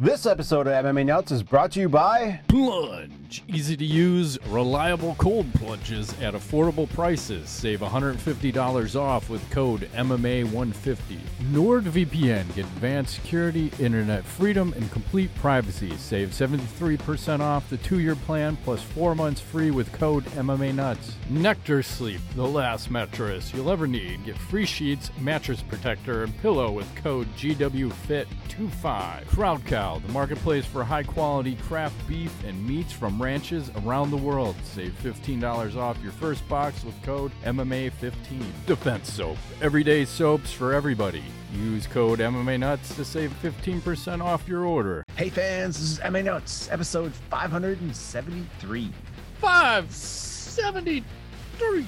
This episode of MMA Nuts is brought to you by Plunge. Easy to use, reliable cold plunges at affordable prices. Save $150 off with code MMA150. NordVPN. Get advanced security, internet freedom, and complete privacy. Save 73% off the two year plan plus four months free with code MMA Nuts. Nectar Sleep, the last mattress you'll ever need. Get free sheets, mattress protector, and pillow with code GWFIT25. Crowd Cow, the marketplace for high quality craft beef and meats from ranches around the world. Save $15 off your first box with code MMA15. Defense Soap, everyday soaps for everybody. Use code MMA Nuts to save 15% off your order. Hey fans, this is MMA Nuts, episode 573. 573.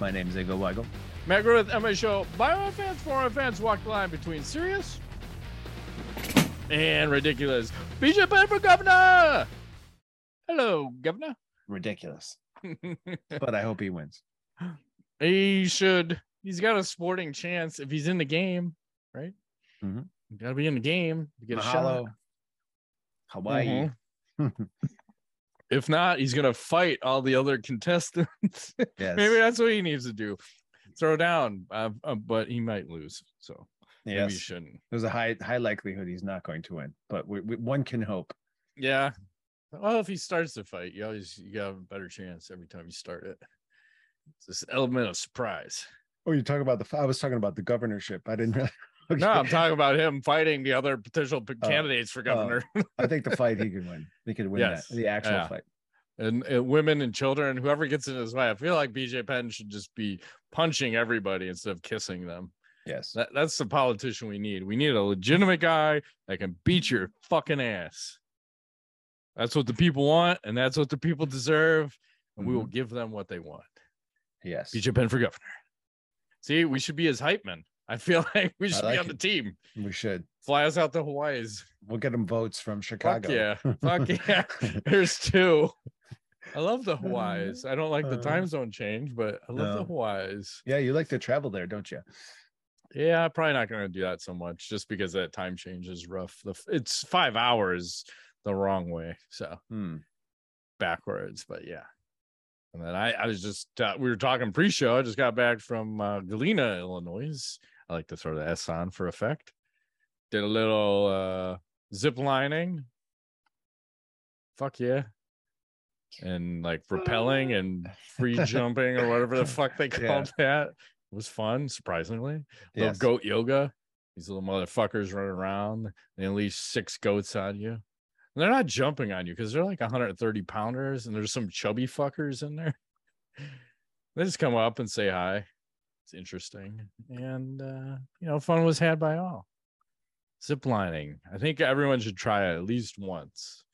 My name is Ego Weigel. Matt Griffith, MMA Show. Our fans, for our fans, walk the line between serious and ridiculous. BJ Penn for governor. Hello, governor. Ridiculous, but I hope he wins. he should. He's got a sporting chance if he's in the game, right? Mhm. You gotta be in the game to get a shot. Mahalo, Hawaii. Mhm. If not, he's gonna fight all the other contestants. Yes. Maybe that's what he needs to do. Throw down, uh, uh, but he might lose. So maybe yes. he shouldn't. There's a high high likelihood he's not going to win, but we, we, one can hope. Yeah. Well, if he starts the fight, you always you got a better chance every time you start it. It's this element of surprise. Oh, you talk about the. I was talking about the governorship. I didn't really. No, I'm talking about him fighting the other potential Oh, candidates for oh. governor. I think the fight he could win. He could win Yes. that. The actual Yeah. fight. and, and women and children, whoever gets in his way. I feel like BJ Penn should just be punching everybody instead of kissing them. Yes. That, that's the politician we need. We need a legitimate guy that can beat your fucking ass. That's what the people want, and that's what the people deserve. And we Mm-hmm. will give them what they want. yes. BJ Penn for governor. See, we should be his hype man. I feel like we should like be on it. the team. We should. Fly us out to Hawaii's. We'll get them votes from Chicago. Fuck yeah. Fuck yeah. There's two. I love the Hawaii's. I don't like the Uh, time zone change, but I love the no. Hawaii's. Yeah, you like to travel there, don't you? Yeah, probably not going to do that so much just because that time change is rough. The, it's five hours the wrong way. So Hmm. backwards, but yeah. And then I, I was just, uh, we were talking pre show. I just got back from uh, Galena, Illinois. I like to throw the S on for effect. Did a little uh, zip lining. Fuck yeah. And like rappelling and free jumping or whatever the fuck they Yeah. called that. Was fun, surprisingly. Little goat yoga. These little motherfuckers running around. They unleash six goats on you. And they're not jumping on you because they're like 130 pounders and there's some chubby fuckers in there. They just come up and say hi. It's interesting. And, uh, you know, fun was had by all. Zip lining. I think everyone should try it at least once.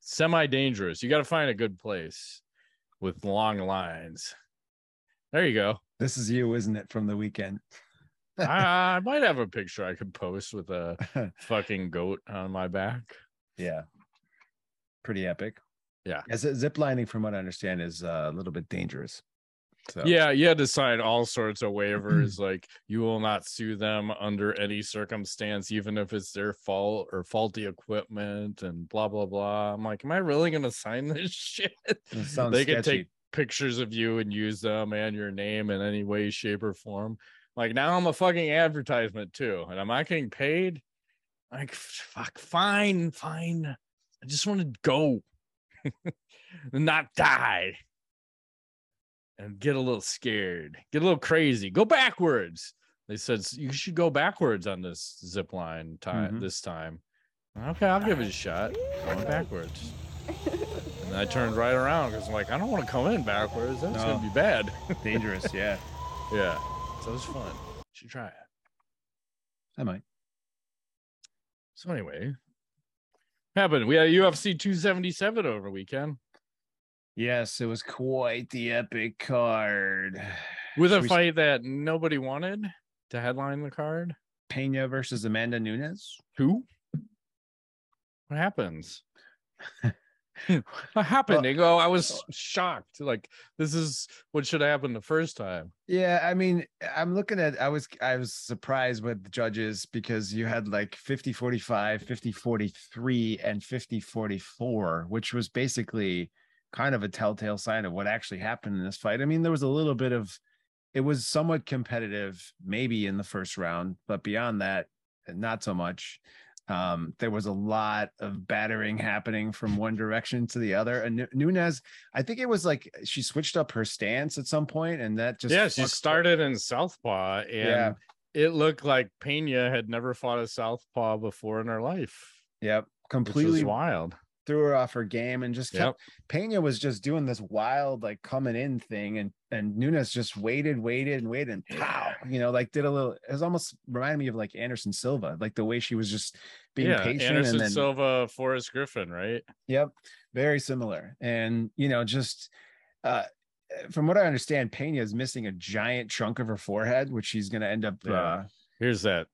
Semi dangerous. You got to find a good place with long lines. There you go. This is you, isn't it, from the weekend? I, I might have a picture I could post with a fucking goat on my back. yeah. Pretty epic. Yeah. As zip lining, from what I understand, is uh, a little bit dangerous. So Yeah, you had to sign all sorts of waivers, like you will not sue them under any circumstance, even if it's their fault or faulty equipment and blah blah blah. I'm like, am I really gonna sign this shit? sounds they sketchy. take pictures of you and use them and your name in any way, shape, or form. Like now I'm a fucking advertisement too, and I'm not getting paid. Like fuck, fine, fine. I just want to go and not die and get a little scared, get a little crazy, go backwards. They said you should go backwards on this zip line time Mhm. this time. Okay, I'll give it a shot. Going backwards. And I turned right around because I'm like, I don't want to come in backwards. That's No. gonna be bad. dangerous. Yeah, yeah. So it was fun. Should try it. I might. So anyway. Happened. We had UFC 277 over the weekend Yes, it was quite the epic card. with Should a we- fight that nobody wanted to headline the card. Pena versus Amanda Nunes. Who? What happens? what happened? Uh, they go, I was uh, shocked. Like this is what should have happened the first time. Yeah, I mean, I'm looking at I was I was surprised with the judges because you had like 50 45, 50 43 and 50 44, which was basically kind of a telltale sign of what actually happened in this fight. I mean, there was a little bit of it was somewhat competitive maybe in the first round, but beyond that not so much. Um, there was a lot of battering happening from one direction to the other. And Nunes, I think it was like she switched up her stance at some point, and that just yeah, she started in southpaw, and yeah. it looked like Pena had never fought a southpaw before in her life. Yep, completely wild threw her off her game and just kept yep. Pena was just doing this wild like coming in thing and and Nunes just waited, waited and waited and pow, you know, like did a little it was almost reminded me of like Anderson Silva, like the way she was just being yeah, patient. Anderson and then, Silva, Forrest Griffin, right? Yep, very similar. And you know, just uh from what I understand, Pena is missing a giant chunk of her forehead, which she's gonna end up yeah. uh Here's that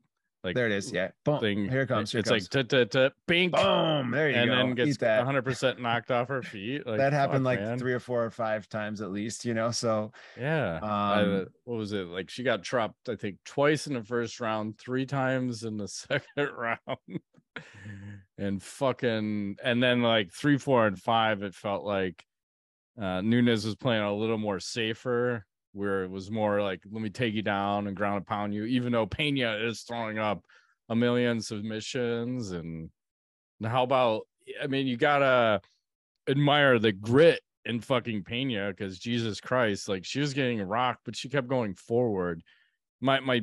like there it is. Yeah. Boom. Thing. Here it comes. Here it's comes. like t t bing. Boom. There you and go. And then gets 100 percent knocked off her feet. Like, that happened fuck, like man. three or four or five times at least. You know. So yeah. Um, I, what was it like? She got dropped. I think twice in the first round, three times in the second round, and fucking, and then like three, four, and five. It felt like uh Nunes was playing a little more safer where it was more like, let me take you down and ground and pound you, even though Pena is throwing up a million submissions. And how about, I mean, you gotta admire the grit in fucking Pena because Jesus Christ, like she was getting rocked, but she kept going forward. My my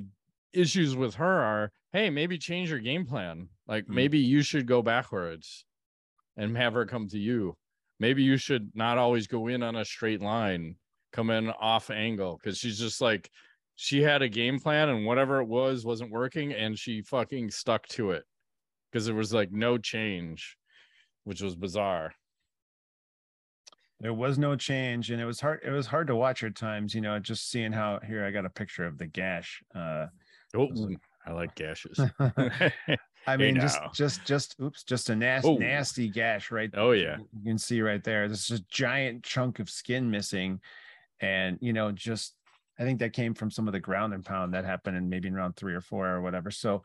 issues with her are, hey, maybe change your game plan. Like mm-hmm. maybe you should go backwards and have her come to you. Maybe you should not always go in on a straight line come in off angle because she's just like she had a game plan and whatever it was wasn't working and she fucking stuck to it because there was like no change which was bizarre there was no change and it was hard it was hard to watch at times you know just seeing how here i got a picture of the gash uh oh i like gashes I mean, just just just oops, just a nasty nasty gash right. Oh yeah, you can see right there. This is a giant chunk of skin missing, and you know just i think that came from some of the ground and pound that happened in maybe in round three or four or whatever. So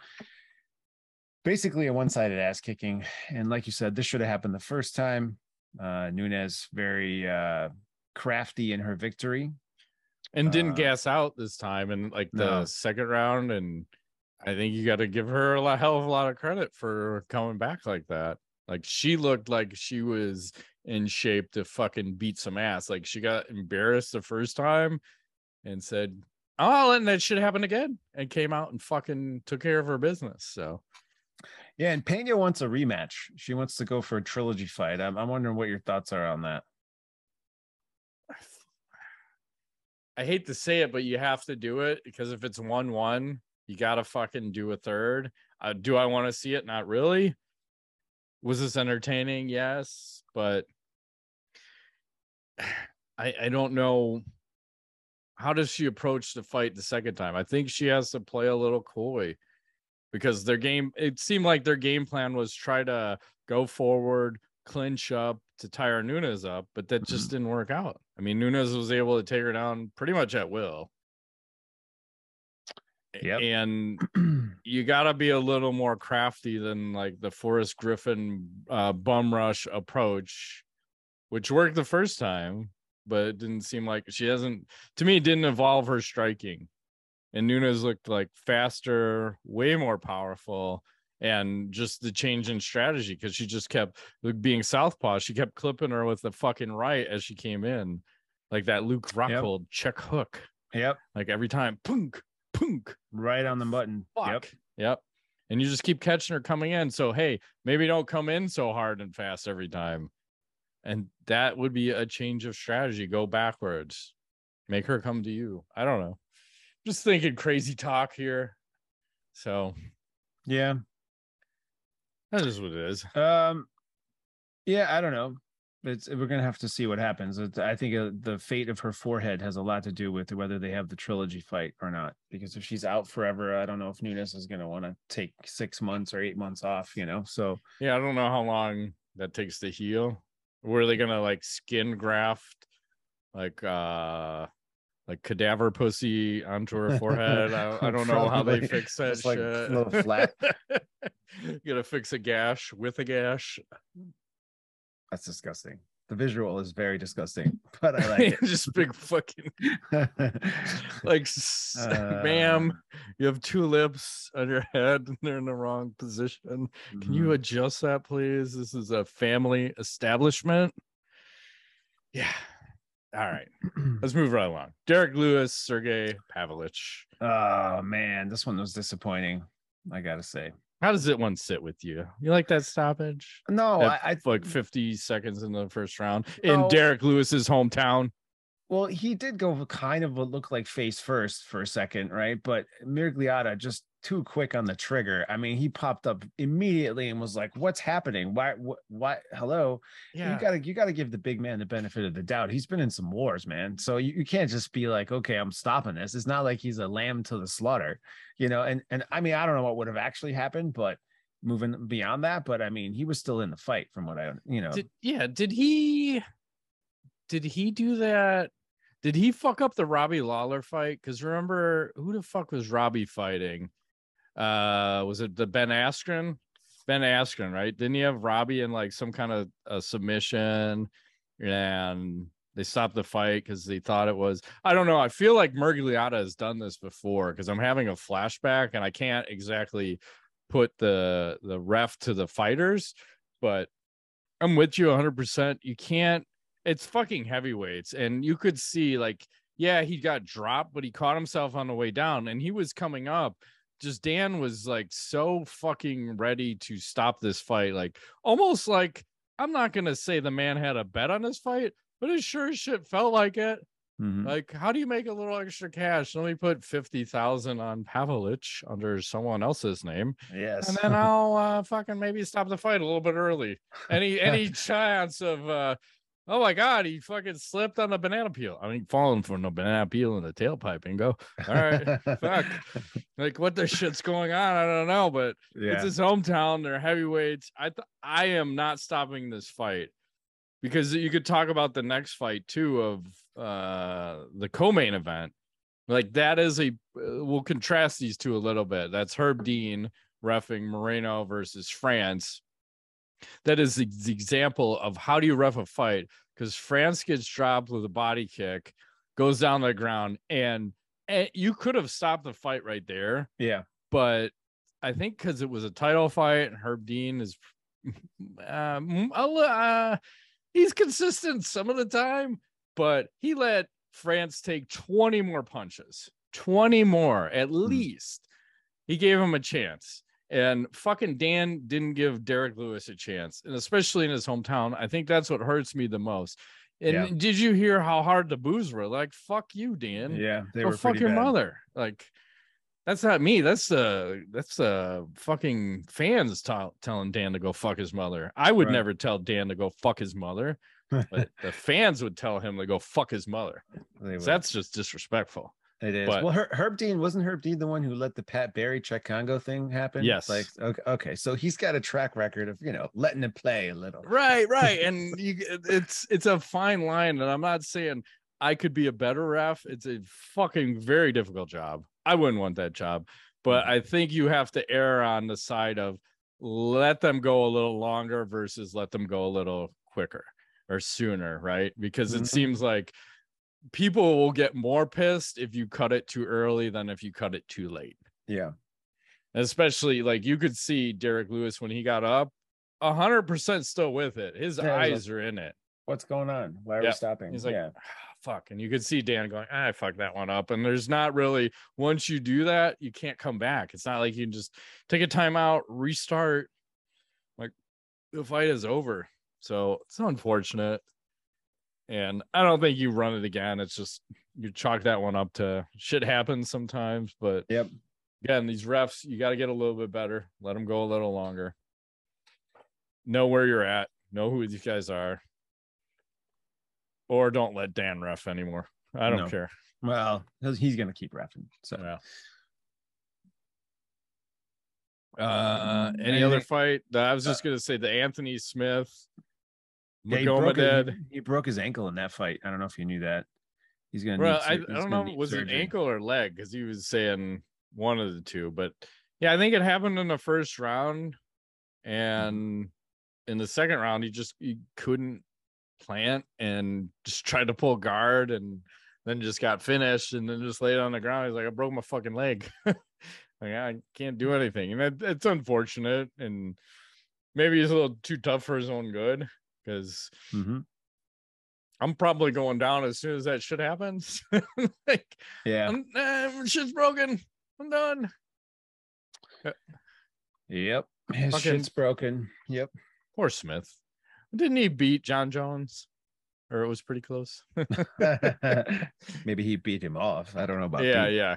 basically a one-sided ass kicking. And like you said this should have happened the first time. Uh nunes very uh crafty in her victory. And didn't uh, gas out this time in like the no. second round. And i think you got to give her a hell of a lot of credit for coming back like that like she looked like she was in shape to fucking beat some ass. Like she got embarrassed the first time and said, "Oh, and that should happen again," and came out and fucking took care of her business. So, yeah, and Pena wants a rematch. She wants to go for a trilogy fight. I'm, I'm wondering what your thoughts are on that. I hate to say it, but you have to do it because if it's one-one, you gotta fucking do a third. Uh, do I want to see it? Not really. Was this entertaining? Yes, but I I don't know how does she approach the fight the second time. I think she has to play a little coy because their game it seemed like their game plan was try to go forward, clinch up to tire Nunes up, but that just mm-hmm. didn't work out. I mean, Nunes was able to take her down pretty much at will. Yep. And you got to be a little more crafty than like the Forrest Griffin uh, bum rush approach which worked the first time, but it didn't seem like she hasn't. To me, didn't evolve her striking. And Nunes looked like faster, way more powerful, and just the change in strategy because she just kept being southpaw. She kept clipping her with the fucking right as she came in, like that Luke Rockhold yep. check hook. Yep. Like every time, punk, punk, right on the button. Fuck. Yep. Yep. And you just keep catching her coming in. So hey, maybe don't come in so hard and fast every time and that would be a change of strategy go backwards make her come to you i don't know just thinking crazy talk here so yeah that is what it is um yeah i don't know it's we're gonna have to see what happens it's, i think uh, the fate of her forehead has a lot to do with whether they have the trilogy fight or not because if she's out forever i don't know if nunes is gonna want to take six months or eight months off you know so yeah i don't know how long that takes to heal Were they gonna like skin graft like uh like cadaver pussy onto her forehead? I, I don't know how they fix that Just, like, shit. a little flat. you gotta fix a gash with a gash. That's disgusting. The visual is very disgusting, but I like Just big fucking like s- ma'am, Uh, you have two lips on your head and they're in the wrong position. Can you mhm. adjust that, please? This is a family establishment. Yeah. All right. Let's move right along. Derek Lewis, Sergey Pavlich. oh man, this one was disappointing. I gotta say. How does it one sit with you? You like that stoppage? No, I, I like 50 seconds in the first round No. in Derek Lewis's hometown. Well, he did go kind of what looked like face first for a second, right? But Miragliotta just too quick on the trigger. I mean, he popped up immediately and was like, "What's happening? Why? What? Why? Hello." Yeah. you gotta you gotta give the big man the benefit of the doubt. He's been in some wars, man. So you, you can't just be like, okay, I'm stopping this. It's not like he's a lamb to the slaughter, you know. And and I mean, I don't know what would have actually happened, but moving beyond that, but I mean, he was still in the fight from what I you know. Did, yeah, did he did he do that? Did he fuck up the Robbie Lawler fight? Because remember, who the fuck was Robbie fighting? Uh was it the Ben Askren? Ben Askren, right? Didn't he have Robbie in like some kind of a submission and they stopped the fight because they thought it was I don't know. I feel like Miragliotta has done this before because I'm having a flashback and I can't exactly put the the ref to the fighters, but I'm with you 100%. You can't, it's fucking heavyweights. And you could see, like, yeah, he got dropped, but he caught himself on the way down and he was coming up. Just Dan was like so fucking ready to stop this fight. Like, almost like, I'm not going to say the man had a bet on this fight, but it sure as shit felt like it. Mhm. Like, how do you make a little extra cash? Let me put 50,000 on Pavlich under someone else's name Yes. and then I'll uh, fucking maybe stop the fight a little bit early. Any any chance of uh oh my god, he fucking slipped on the banana peel. I mean falling from the banana peel in the tailpipe and go. All right, fuck. Like what the shit's going on? I don't know, but yeah. it's his hometown. They're heavyweights. I th- I am not stopping this fight because you could talk about the next fight too of uh the co-main event. Like that is a we'll contrast these two a little bit. That's Herb Dean refing Moreno versus France. That is the, example of how do you ref a fight because France gets dropped with a body kick, goes down to the ground, and, and you could have stopped the fight right there yeah. but I think because it was a title fight and Herb Dean is, um, uh, he's consistent some of the time, but he let France take 20 more punches, 20 more at least. He gave him a chance. And fucking Dan didn't give Derek Lewis a chance, and especially in his hometown. I think that's what hurts me the most. And Yeah. did you hear how hard the boos were? Like, fuck you, Dan Yeah. They go were fuck your bad. mother. Like that's not me. That's the that's the fucking fans tell telling Dan to go fuck his mother. I would Right. never tell Dan to go fuck his mother, but the fans would tell him to go fuck his mother. So that's just disrespectful. It is. But- well, Her, Herb Dean wasn't Herb Dean the one who let the Pat Barry Chuck Kongo thing happen. Yes. Like okay, okay, so he's got a track record of you know letting it play a little. Right, right. And you it's it's a fine line. And I'm not saying I could be a better ref. It's a fucking very difficult job. I wouldn't want that job. But I think you have to err on the side of let them go a little longer versus let them go a little quicker or sooner, right? Because it Mhm. seems like people will get more pissed if you cut it too early than if you cut it too late Yeah. especially like you could see Derek Lewis when he got up, a hundred percent still with it. His Yeah, eyes are in it. What's going on? Why are Yeah. we stopping? He's like, yeah. "Ah, fuck. And you could see Dan going, I fucked that one up. And there's not really once you do that, you can't come back. It's not like you can just take a timeout, restart. Like the fight is over. So it's unfortunate. And I don't think you run it again. It's just you chalk that one up to shit happens sometimes, but Yep. again, these refs, you got to get a little bit better. Let them go a little longer. Know where you're at. Know who these guys are. Or don't let Dan ref anymore. I don't No. care. Well, he's- gonna keep rapping. So Yeah. Uh, Mm, any other fight? I was just gonna say the Anthony Smith Yeah, he broke, Magomedov. he, broke his ankle in that fight. I don't know if you knew that. He's gonna. Well, need I, I don't know, was it ankle or leg? Because he was saying one of the two. But yeah, I think it happened in the first round, and in the second round, he just he couldn't plant and just tried to pull guard, and then just got finished, and then just laid on the ground. He's like, I broke my fucking leg. like I can't do anything, and it, it's unfortunate, and maybe he's a little too tough for his own good because Mhm. I'm probably going down as soon as that shit happens. like, Yeah. I'm, eh, shit's broken. I'm done. Yep. His Fucking- shit's broken. Yep. Poor Smith. Didn't he beat Jon Jones? Or it was pretty close. Maybe he beat him off. I don't know about. yeah, beat. yeah.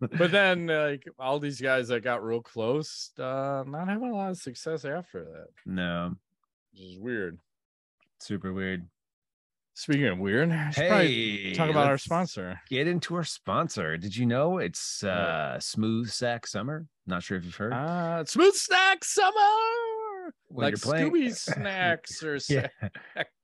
But then, like all these guys that got real close, uh, not having a lot of success after that, No. which is weird. Super weird. Speaking of weird, I should probably Hey, talk about our sponsor. Get into our sponsor. Did you know it's Yeah. uh Smooth Sack Summer? Not sure if you've heard. Uh, Smooth Snack Summer, When like you're playing- Scooby snacks or yeah.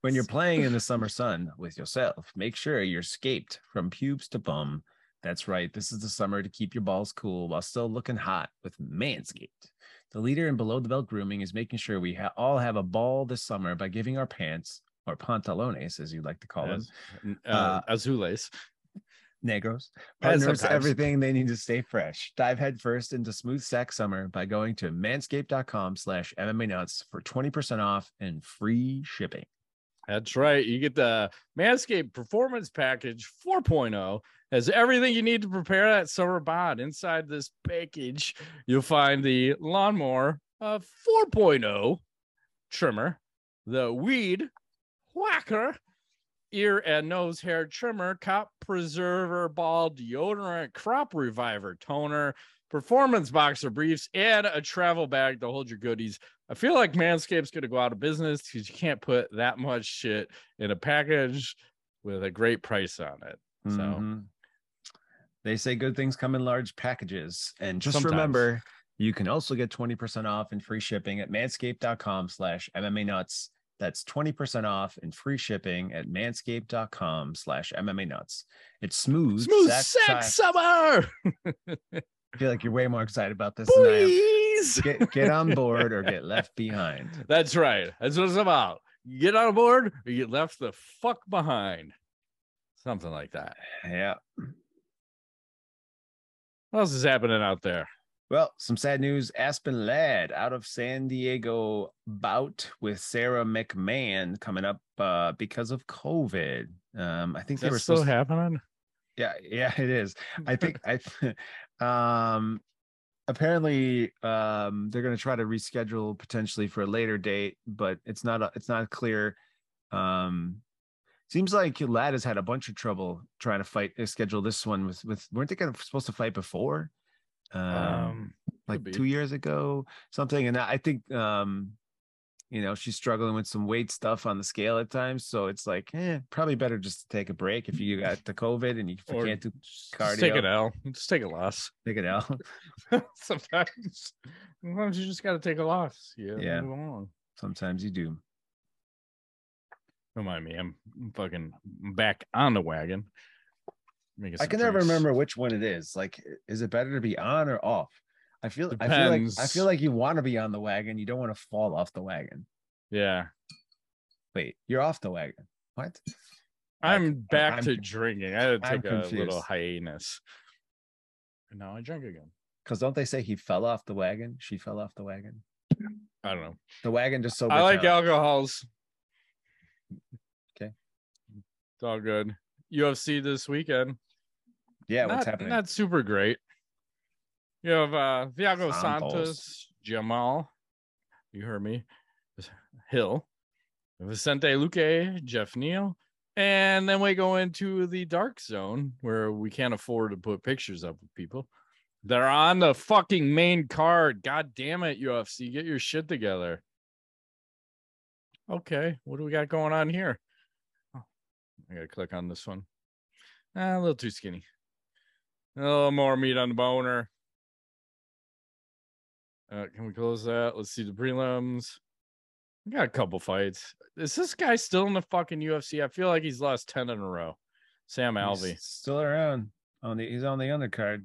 When you're playing in the summer sun with yourself, make sure you're scaped from pubes to bum. That's right. This is the summer to keep your balls cool while still looking hot with Manscaped. The leader in below the belt grooming is making sure we ha- all have a ball this summer by giving our pants or pantalones, as you'd like to call them, Yes. uh, Uh, azules. negros, partners everything they need to stay fresh. Dive headfirst into smooth sack summer by going to manscaped.com slash MMA nuts for 20% off and free shipping. That's right. You get the Manscaped Performance Package 4.0 has everything you need to prepare that summer bod. Inside this package, you'll find the lawnmower uh, 4.0 trimmer, the weed whacker, ear and nose hair trimmer, crop preserver, ball deodorant, crop reviver toner, performance boxer briefs, and a travel bag to hold your goodies. I feel like Manscaped's going to go out of business because you can't put that much shit in a package with a great price on it. So Mhm. they say good things come in large packages. And just Sometimes. remember, you can also get 20% off and free shipping at manscaped.com slash MMA nuts. That's 20% off and free shipping at manscaped.com slash MMA nuts. It's smooth. smooth sack- sex summer, I feel like you're way more excited about this than I am. please. Get, get on board or get left behind. That's right. That's what it's about. You get on board or you get left the fuck behind. Something like that. Yeah. What else is happening out there? Well, some sad news. Aspen Ladd out of San Diego bout with Sarah McMahon coming up uh, because of COVID. Um, I think Is they that were still happening? yeah, yeah, it is. I think I um apparently um they're gonna try to reschedule potentially for a later date, but it's not a, it's not clear. Um seems like Ladd has had a bunch of trouble trying to fight uh, schedule this one with with weren't they gonna supposed to fight before? Um, Um, like two years ago, something. And I think um, you know, she's struggling with some weight stuff on the scale at times. So it's like, eh, probably better just to take a break if you got the COVID and you or can't do just take cardio. it L. Just take a loss. take it out. sometimes, sometimes you just got to take a loss. Yeah, Yeah. Sometimes you do. Don't mind me. I'm fucking back on the wagon. I can never remember which one it is. Like, is it better to be on or off? I feel I feel like I feel like you want to be on the wagon. You don't want to fall off the wagon. Yeah, Wait, you're off the wagon. What? I'm back I'm- to drinking. I had to I'm take a little confused. hiatus, and now I drink again. Because don't they say he fell off the wagon? She fell off the wagon. I don't know. The wagon just so I like alcohols. Okay. It's all good. UFC this weekend. Yeah, what's happening? Not super great. You have uh Thiago Santos. Santos, Jamal. You heard me. Hill, Vicente Luque, Geoff Neal. And then we go into the dark zone where we can't afford to put pictures up with people. They're on the fucking main card. God damn it, UFC. Get your shit together. Okay, what do we got going on here? Oh, I gotta click on this one. Ah, a little too skinny. A little more meat on the boner. Uh, can we close that? Let's see the prelims. He got a couple fights. Is this guy still in the fucking UFC? I feel like he's lost 10 in a row. Sam Alvey. He's still around on the he's on the undercard.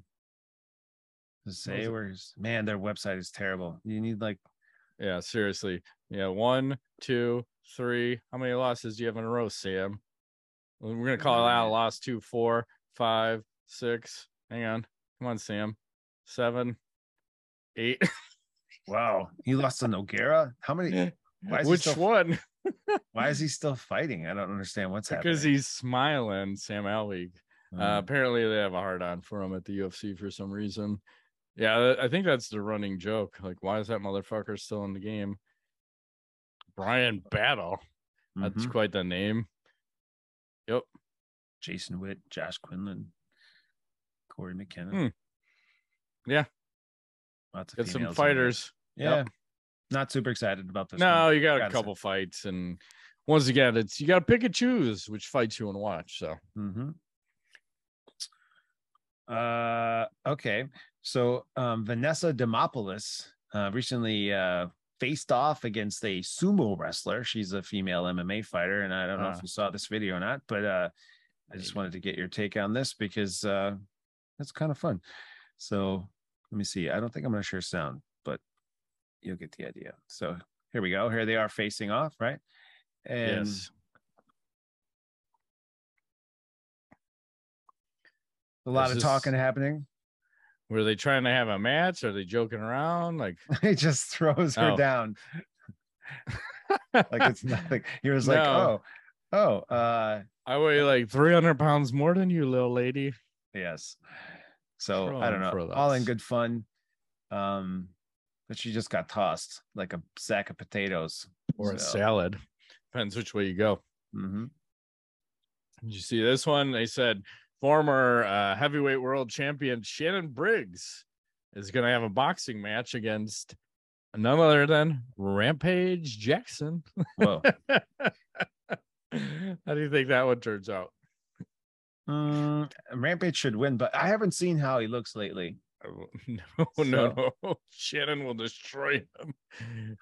The Sawyers. Man, their website is terrible. You need like Yeah, seriously. Yeah, one, two, three. How many losses do you have in a row, Sam? We're gonna call it out. Lost two, four, five, six. Hang on. Come on, Sam. Seven, eight. wow. He lost to Noguera. How many why is he Which still- one? why is he still fighting? I don't understand what's Because happening. Because he's smiling, Sam Alvey. Uh, Uh, apparently, they have a hard on for him at the UFC for some reason. Yeah, I think that's the running joke. Like, why is that motherfucker still in the game? Bryan Battle. That's mhm. quite the name. Yep. Jason Witt, Josh Quinlan, Cory McKenna. Hmm. Yeah. Lots of Get some females in fighters. Yeah. Yep. Not super excited about this. No, one. you got a Gotta say. couple fights, and once again, it's you got to pick and choose which fights you want to watch. So Mm-hmm. Uh, okay. So um, Vanessa Demopoulos uh, recently uh, faced off against a sumo wrestler. She's a female MMA fighter, and I don't know Ah. if you saw this video or not, but uh, I just wanted to get your take on this because uh, it's kind of fun. So let me see. I don't think I'm going to share sound, you'll get the idea. So here we go. Here they are facing off, right? And yes, a lot Is of this- talking happening. were they trying to have a match? Are they joking around? Like, he just throws her Oh. down like it's nothing. He was like, "Oh, oh, uh, I weigh like three hundred pounds more than you, little lady. yes." So I don't know. All in good fun. Um, but she just got tossed like a sack of potatoes Or a salad. Depends which way you go. mhm. Did you see this one? They said former uh, heavyweight world champion Shannon Briggs is going to have a boxing match against none other than Rampage Jackson. Whoa. How do you think that one turns out? Mm, Rampage should win, but I haven't seen how he looks lately. No, no, no. Shannon will destroy him.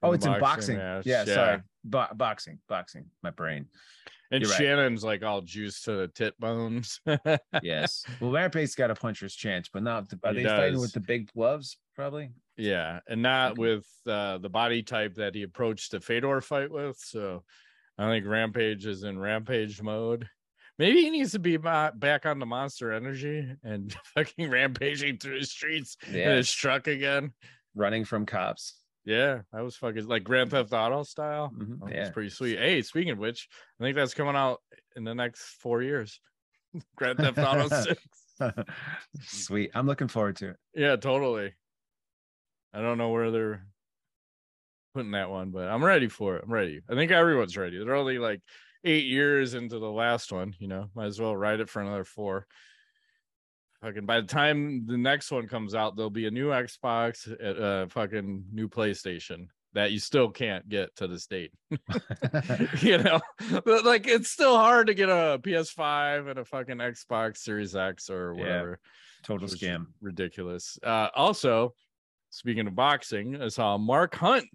Oh, it's in boxing. match. Yeah, sorry. Bo- boxing, boxing. My brain. And You're right. Shannon's like all juiced to the tit bones. Yes. well, Rampage's got a puncher's chance, but not. Are He they fighting with the big gloves? Probably. Yeah, and not Okay. with uh, the body type that he approached the Fedor fight with. So I think Rampage is in Rampage mode. Maybe he needs to be back on the Monster Energy and fucking rampaging through the streets in his truck again. Running from cops. Yeah, that was fucking like Grand Theft Auto style. Mhm, That was yeah. pretty sweet. Hey, speaking of which, I think that's coming out in the next four years. Grand Theft Auto 6. Sweet. I'm looking forward to it. Yeah, totally. I don't know where they're putting that one, but I'm ready for it. I'm ready. I think everyone's ready. They're only like eight years into the last one, you know, might as well ride it for another four. Fucking by the time the next one comes out, there'll be a new Xbox, a uh, fucking new PlayStation that you still can't get to the state. you know, But, like it's still hard to get a PS5 and a fucking Xbox Series X or Yeah. whatever Total scam. ridiculous. Uh, also, speaking of boxing, I saw Mark Hunt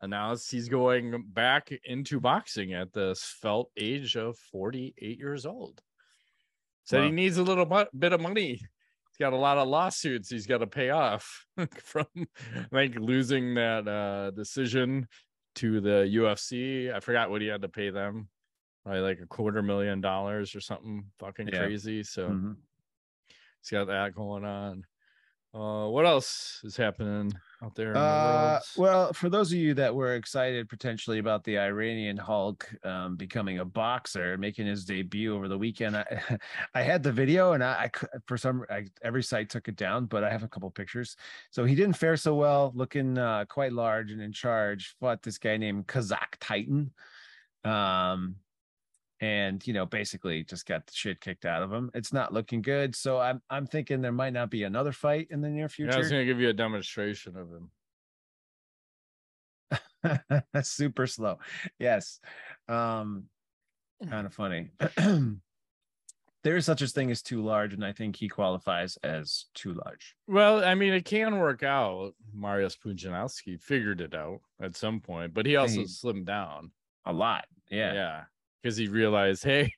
announced he's going back into boxing at the svelte age of 48 years old. Said he needs a little bit of money. He's got a lot of lawsuits he's got to pay off from like losing that uh, decision to the UFC. I forgot what he had to pay them. Probably like a quarter million dollars or something fucking Yeah. crazy. So Mhm. He's got that going on. Uh, what else is happening out there? In the Uh, well, for those of you that were excited potentially about the Iranian Hulk um, becoming a boxer, making his debut over the weekend, I, I had the video and I, I for some I, every site took it down, but I have a couple pictures. So he didn't fare so well, looking uh, quite large and in charge. Fought this guy named Kazakh Titan, um, and you know basically just got the shit kicked out of him. It's not looking good. So I'm I'm thinking there might not be another fight in the near yeah, future. I was gonna give you a demonstration of him. super slow yes um kind of funny there is such a thing as too large, and I think he qualifies as too large. Well, I mean, it can work out. Mariusz Pudzianowski figured it out at some point, but he also He- slimmed down. A lot. Yeah. Yeah, because he realized, hey,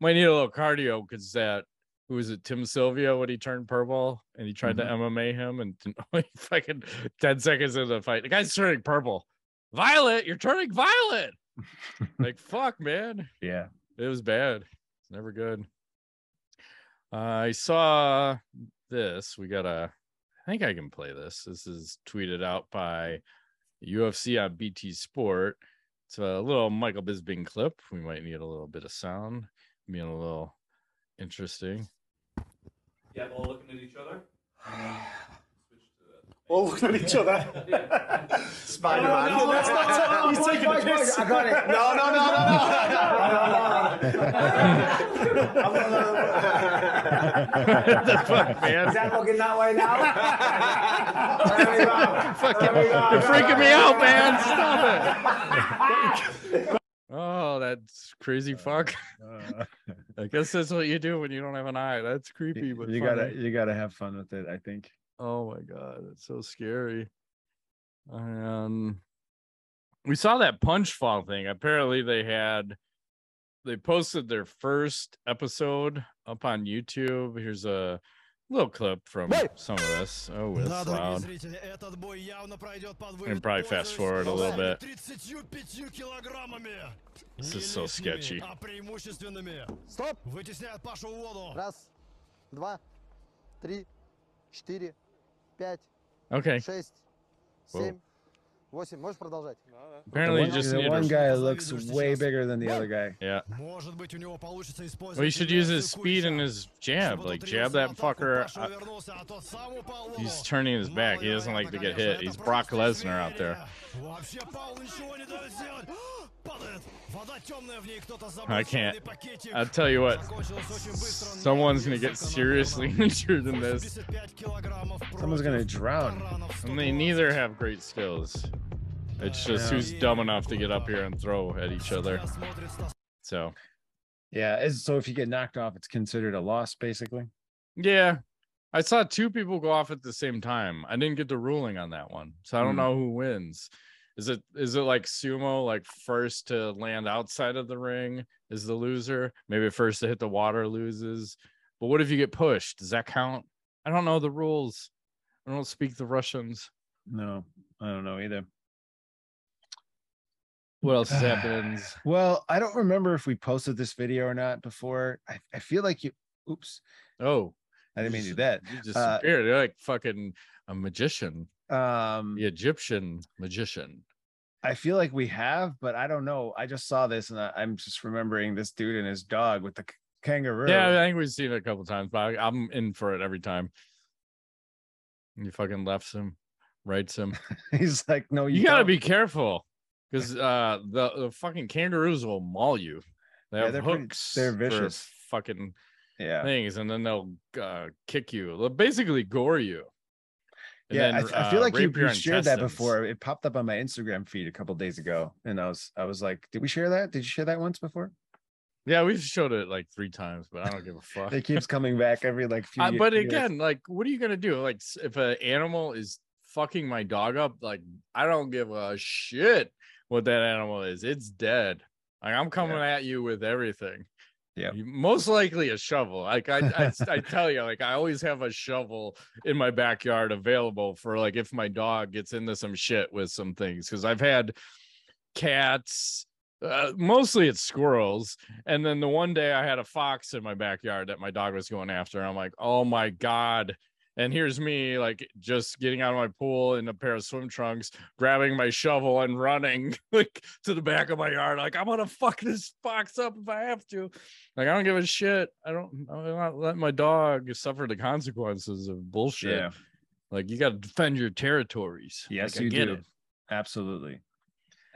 might need a little cardio because that who was it, Tim Sylvia, when he turned purple and he tried Mhm. to MMA him and fucking ten seconds into the fight, the guy's turning purple. Violet, you're turning violet. like fuck, man. Yeah. It was bad. It's never good. Uh, I saw this. We got a. I think I can play this. This is tweeted out by UFC on BT Sport. It's a little Michael Bisping clip. We might need a little bit of sound, being a little interesting. Yeah, all looking at each other. Um, All looking at each other. Spider-Man. No, no, that's not- he's taking a piss. I got it. No, no, no, no, no, no. what the fuck, man? Is that looking that way now? There we go. Fucking, There we go. you're freaking me out, man. Stop it. Oh, that's crazy fuck. Uh, I guess that's what you do when you don't have an eye. That's creepy, but you funny. gotta you gotta have fun with it. I think. Oh my god, that's so scary. And we saw that punch fall thing. Apparently they had they posted their first episode up on YouTube. Here's a little clip from some of this. Oh, it's Да, дорогие loud. зрители, этот бой явно пройдет под And выгоду probably fast forward a little bit. 35 килограммами. This Не is so лишними, sketchy. а преимущественными. Стоп! Вытесняют Пашу в воду. Раз, два, три, четыре, пять, Okay. шесть, Whoa. семь, восемь. Можешь продолжать? Apparently the you one, just the need one to guy Что looks завидуешь way сейчас? bigger than the other guy. Yeah. Может быть, у него получится использовать Well, you should use his инерцию speed and Кульча, his jab. чтобы Like тот jab ринулся that в атаку, fucker. Паша uh, увернулся, а тот сам упал в He's воду. turning his back. He doesn't like to get hit. He's Brock Lesnar out there. I can't. I'll tell you what. Someone's gonna get seriously injured in this. Someone's gonna drown. And they neither have great skills. It's uh, just yeah. who's dumb enough to get up here and throw at each other. So. Yeah. So if you get knocked off, it's considered a loss, basically. Yeah. I saw two people go off at the same time. I didn't get the ruling on that one. So I don't mm. know who wins. Is it is it like sumo, like first to land outside of the ring is the loser? Maybe first to hit the water loses. But what if you get pushed? Does that count? I don't know the rules. I don't speak the Russians. No, I don't know either. What else happens? Well, I don't remember if we posted this video or not before. I, I feel like you. Oops, Oh, I didn't mean to do that. You just Uh, disappeared. You're like fucking a magician, Um, the Egyptian magician. I feel like we have, but I don't know. I just saw this and I, I'm just remembering this dude and his dog with the kangaroo. Yeah, I think we've seen it a couple times, but I, I'm in for it every time. You fucking lefts him, rights him. He's like, no, you, You gotta be careful because uh, the the fucking kangaroos will maul you. They Yeah, have they're pretty- hooks. they're vicious. fucking Yeah, things, and then they'll uh, kick you. They'll basically gore you. And yeah. I, then, th- I feel uh, like you, you shared that before. It popped up on my Instagram feed a couple days ago, and I was I was like, did we share that? Did you share that once before? Yeah, we've showed it like three times, but I don't give a fuck. It keeps coming back every like few. Uh, but years. again, like, what are you gonna do? Like, if an animal is fucking my dog up, like, I don't give a shit what that animal is. It's dead. Like, I'm coming at you with everything. Yeah. Most likely a shovel. Like I, I, I tell you, like I always have a shovel in my backyard available for like if my dog gets into some shit with some things. Because I've had cats. Uh, mostly it's squirrels, and then the one day I had a fox in my backyard that my dog was going after. I'm like, oh my god! And here's me like just getting out of my pool in a pair of swim trunks, grabbing my shovel and running like to the back of my yard. Like I'm gonna fuck this fox up if I have to. Like I don't give a shit. I don't. I'm not letting my dog suffer the consequences of bullshit. Yeah, Like you got to defend your territories. Yes, Like, I you get do. it. absolutely,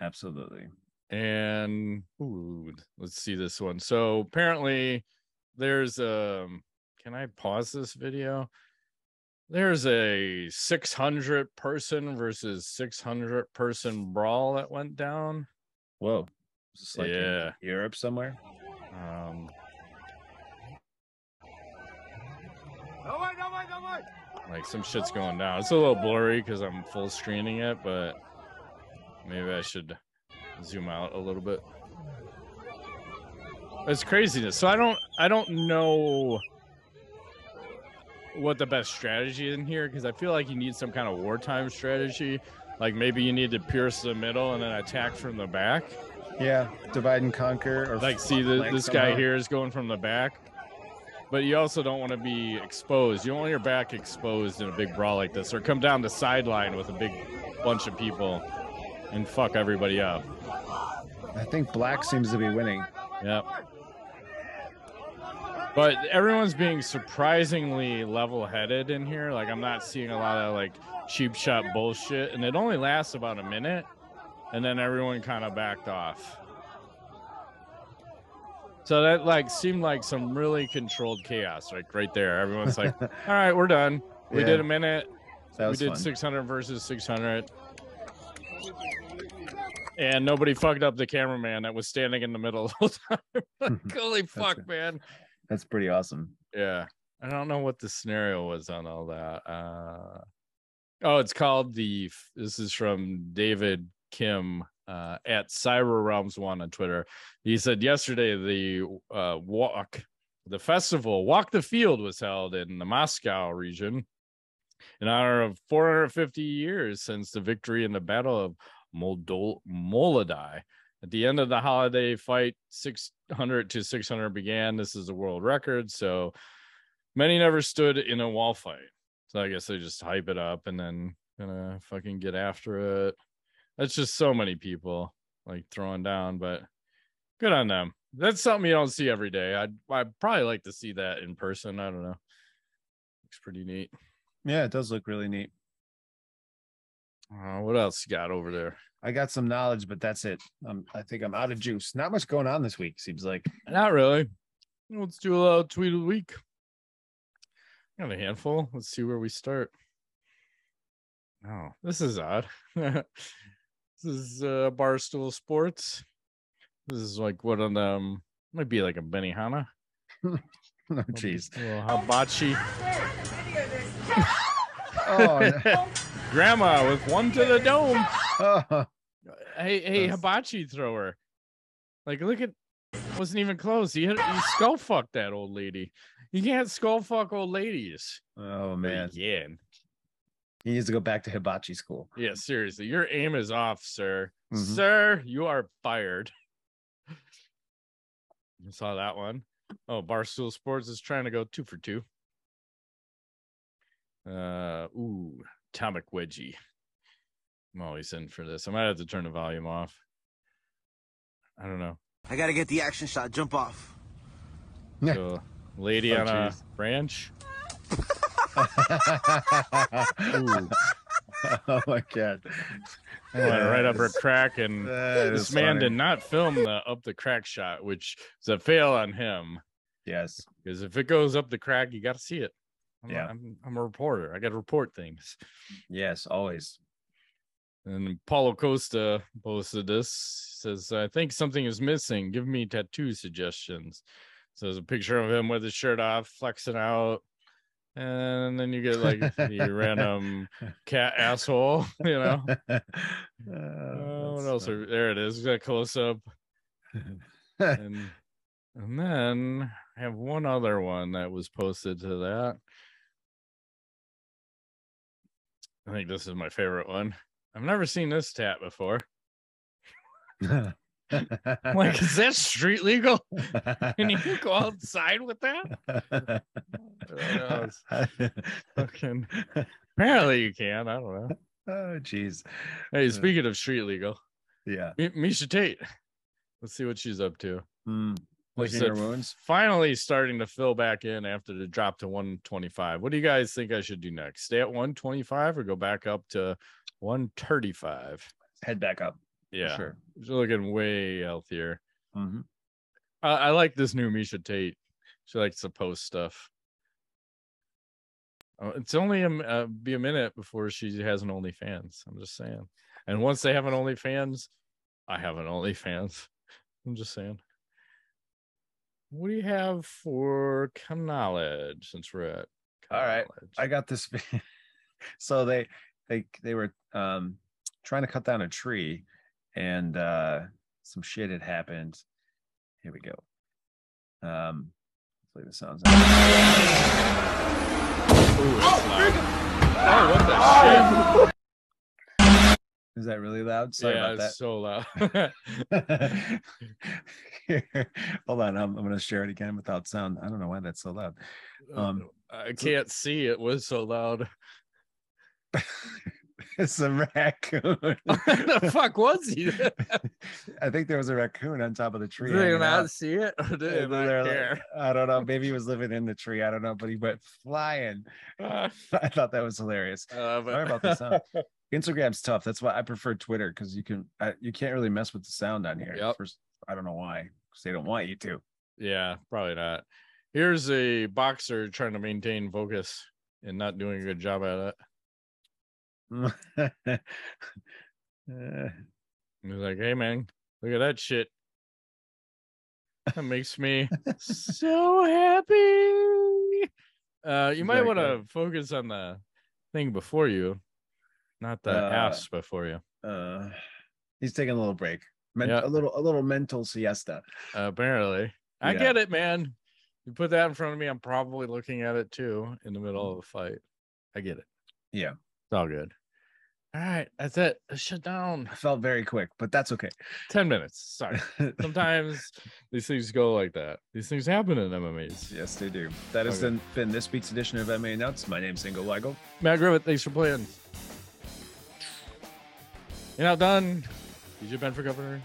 absolutely. and ooh, let's see this one. So apparently there's um can I pause this video? there's a 600 person versus 600 person brawl that went down. Whoa. Like yeah. Europe somewhere? Um, don't worry, don't. Like some shit's going down. It's a little blurry because I'm full screening it, but maybe I should zoom out a little bit. It's craziness. So I don't I don't know what the best strategy is in here because I feel like you need some kind of wartime strategy. Like maybe you need to pierce the middle and then attack from the back. Yeah, divide and conquer. Or Like, see, the, this guy here is going from the back, but you also don't want to be exposed. You don't want your back exposed in a big brawl like this, or come down the sideline with a big bunch of people and fuck everybody up. I think black seems to be winning. Yep. But everyone's being surprisingly level-headed in here. Like I'm not seeing a lot of like cheap shot bullshit, and it only lasts about a minute, and then everyone kind of backed off. So that like seemed like some really controlled chaos, like right there. Everyone's like, "All right, we're done. We Yeah. did a minute. We did fun. 600 versus 600." And nobody fucked up the cameraman that was standing in the middle the whole time. like, holy fuck, man. That's pretty awesome. Yeah. I don't know what the scenario was on all that. Uh oh, it's called the this is from David Kim uh at Cyber Realms One on Twitter. He said yesterday the uh walk the festival Walk the Field was held in the Moscow region in honor of 450 years since the victory in the Battle of Moldol- Molodi. At the end of the holiday fight, 600 to 600 began. This is a world record. So many never stood in a wall fight. So I guess they just hype it up and then gonna fucking get after it. That's just so many people like throwing down, but good on them. That's something you don't see every day. I'd I'd probably like to see that in person. I don't know. Looks pretty neat. Yeah, it does look really neat. Uh, what else you got over there? I got some knowledge, but that's it. Um, I think I'm out of juice. Not much going on this week. Seems like. Not really. Let's do a little tweet of the week. Got a handful. Let's see where we start. Oh, this is odd. this is uh, Barstool Sports. This is like one of them. Might be like a Benihana. Oh, jeez. A little hibachi. Oh, no. Grandma with one to the dome. Hey, hey, hibachi thrower. Like, look at wasn't even close. He hit he skull fucked that old lady. You can't skull fuck old ladies. oh man. Yeah. He needs to go back to hibachi school. Yeah, seriously. Your aim is off, sir. Mhm. Sir, you are fired. You saw that one. Oh, Barstool Sports is trying to go two for two. Uh ooh, Atomic Wedgie. I'm always in for this. I might have to turn the volume off. I don't know. I gotta get the action shot. Jump off. Yeah. So, lady Oh, on a branch. Oh my god. Went right up her crack, and this man funny. did not film the up the crack shot, which is a fail on him. Yes. Because if it goes up the crack, you got to see it. I'm, Yeah. a, I'm, I'm a reporter. I got to report things. Yes. Always. And Paulo Costa posted this. Says, I think something is missing. Give me tattoo suggestions. So there's a picture of him with his shirt off, flexing out. And then you get like the random cat asshole, you know. Uh, what else? Are, there it is. Got a close up. and and then I have one other one that was posted to that. I think this is my favorite one. I've never seen this tat before. Like, is that street legal? Can you go outside with that? Fucking, apparently you can. I don't know. oh jeez. Hey, speaking of street legal, Yeah. Mi- Miesha Tate. Let's see what she's up to. Hmm. Like said, wounds. Finally starting to fill back in after the drop to 125. What do you guys think I should do next? Stay at 125 or go back up to 135? Head back up. Yeah, Sure. she's looking way healthier. Mhm. I, I like this new Miesha Tate. She likes to post stuff. Oh, it's only a, uh, be a minute before she has an OnlyFans. I'm just saying. And once they have an OnlyFans, I have an OnlyFans. I'm just saying. What do you have for knowledge since we're at All right. I got this. so they they they were um trying to cut down a tree, and uh some shit had happened. Here we go. Um, hopefully the sounds. Ooh, loud. Oh, what the shit? Is that really loud? Sorry yeah, about it's so loud. hold on. I'm, I'm going to share it again without sound. I don't know why that's so loud. Um, I can't see. It was so loud. it's a raccoon. Where the fuck was he? I think there was a raccoon on top of the tree. Did they not see it? Or did not they're like- I don't know. Maybe he was living in the tree. I don't know, but he went flying. I thought that was hilarious. uh, Sorry about the sound. Instagram's tough. That's why I prefer Twitter because you can I, you can't really mess with the sound on here. Yep. First, I don't know why because they don't want you to. yeah, probably not. Here's a boxer trying to maintain focus and not doing a good job at it. Uh, He's like, hey man, look at that shit. That makes me so happy. Uh you might want to focus on the thing before you, not the Uh, ass before you. uh, he's taking a little break. Men- Yeah. A little a little mental siesta. apparently. I Yeah. get it, man. You put that in front of me, I'm probably looking at it too in the middle of a fight. I get it. Yeah. It's all good. All right, that's it. Shut down. Felt very quick, but that's okay. 10 minutes. Sorry. Sometimes these things go like that. These things happen in MMAs. yes, they do. That has Okay. been, been this week's edition of MMA Nuts. My name's Single Weigel. Matt Griffith, thanks for playing. You're not done. DJ Ben for governor.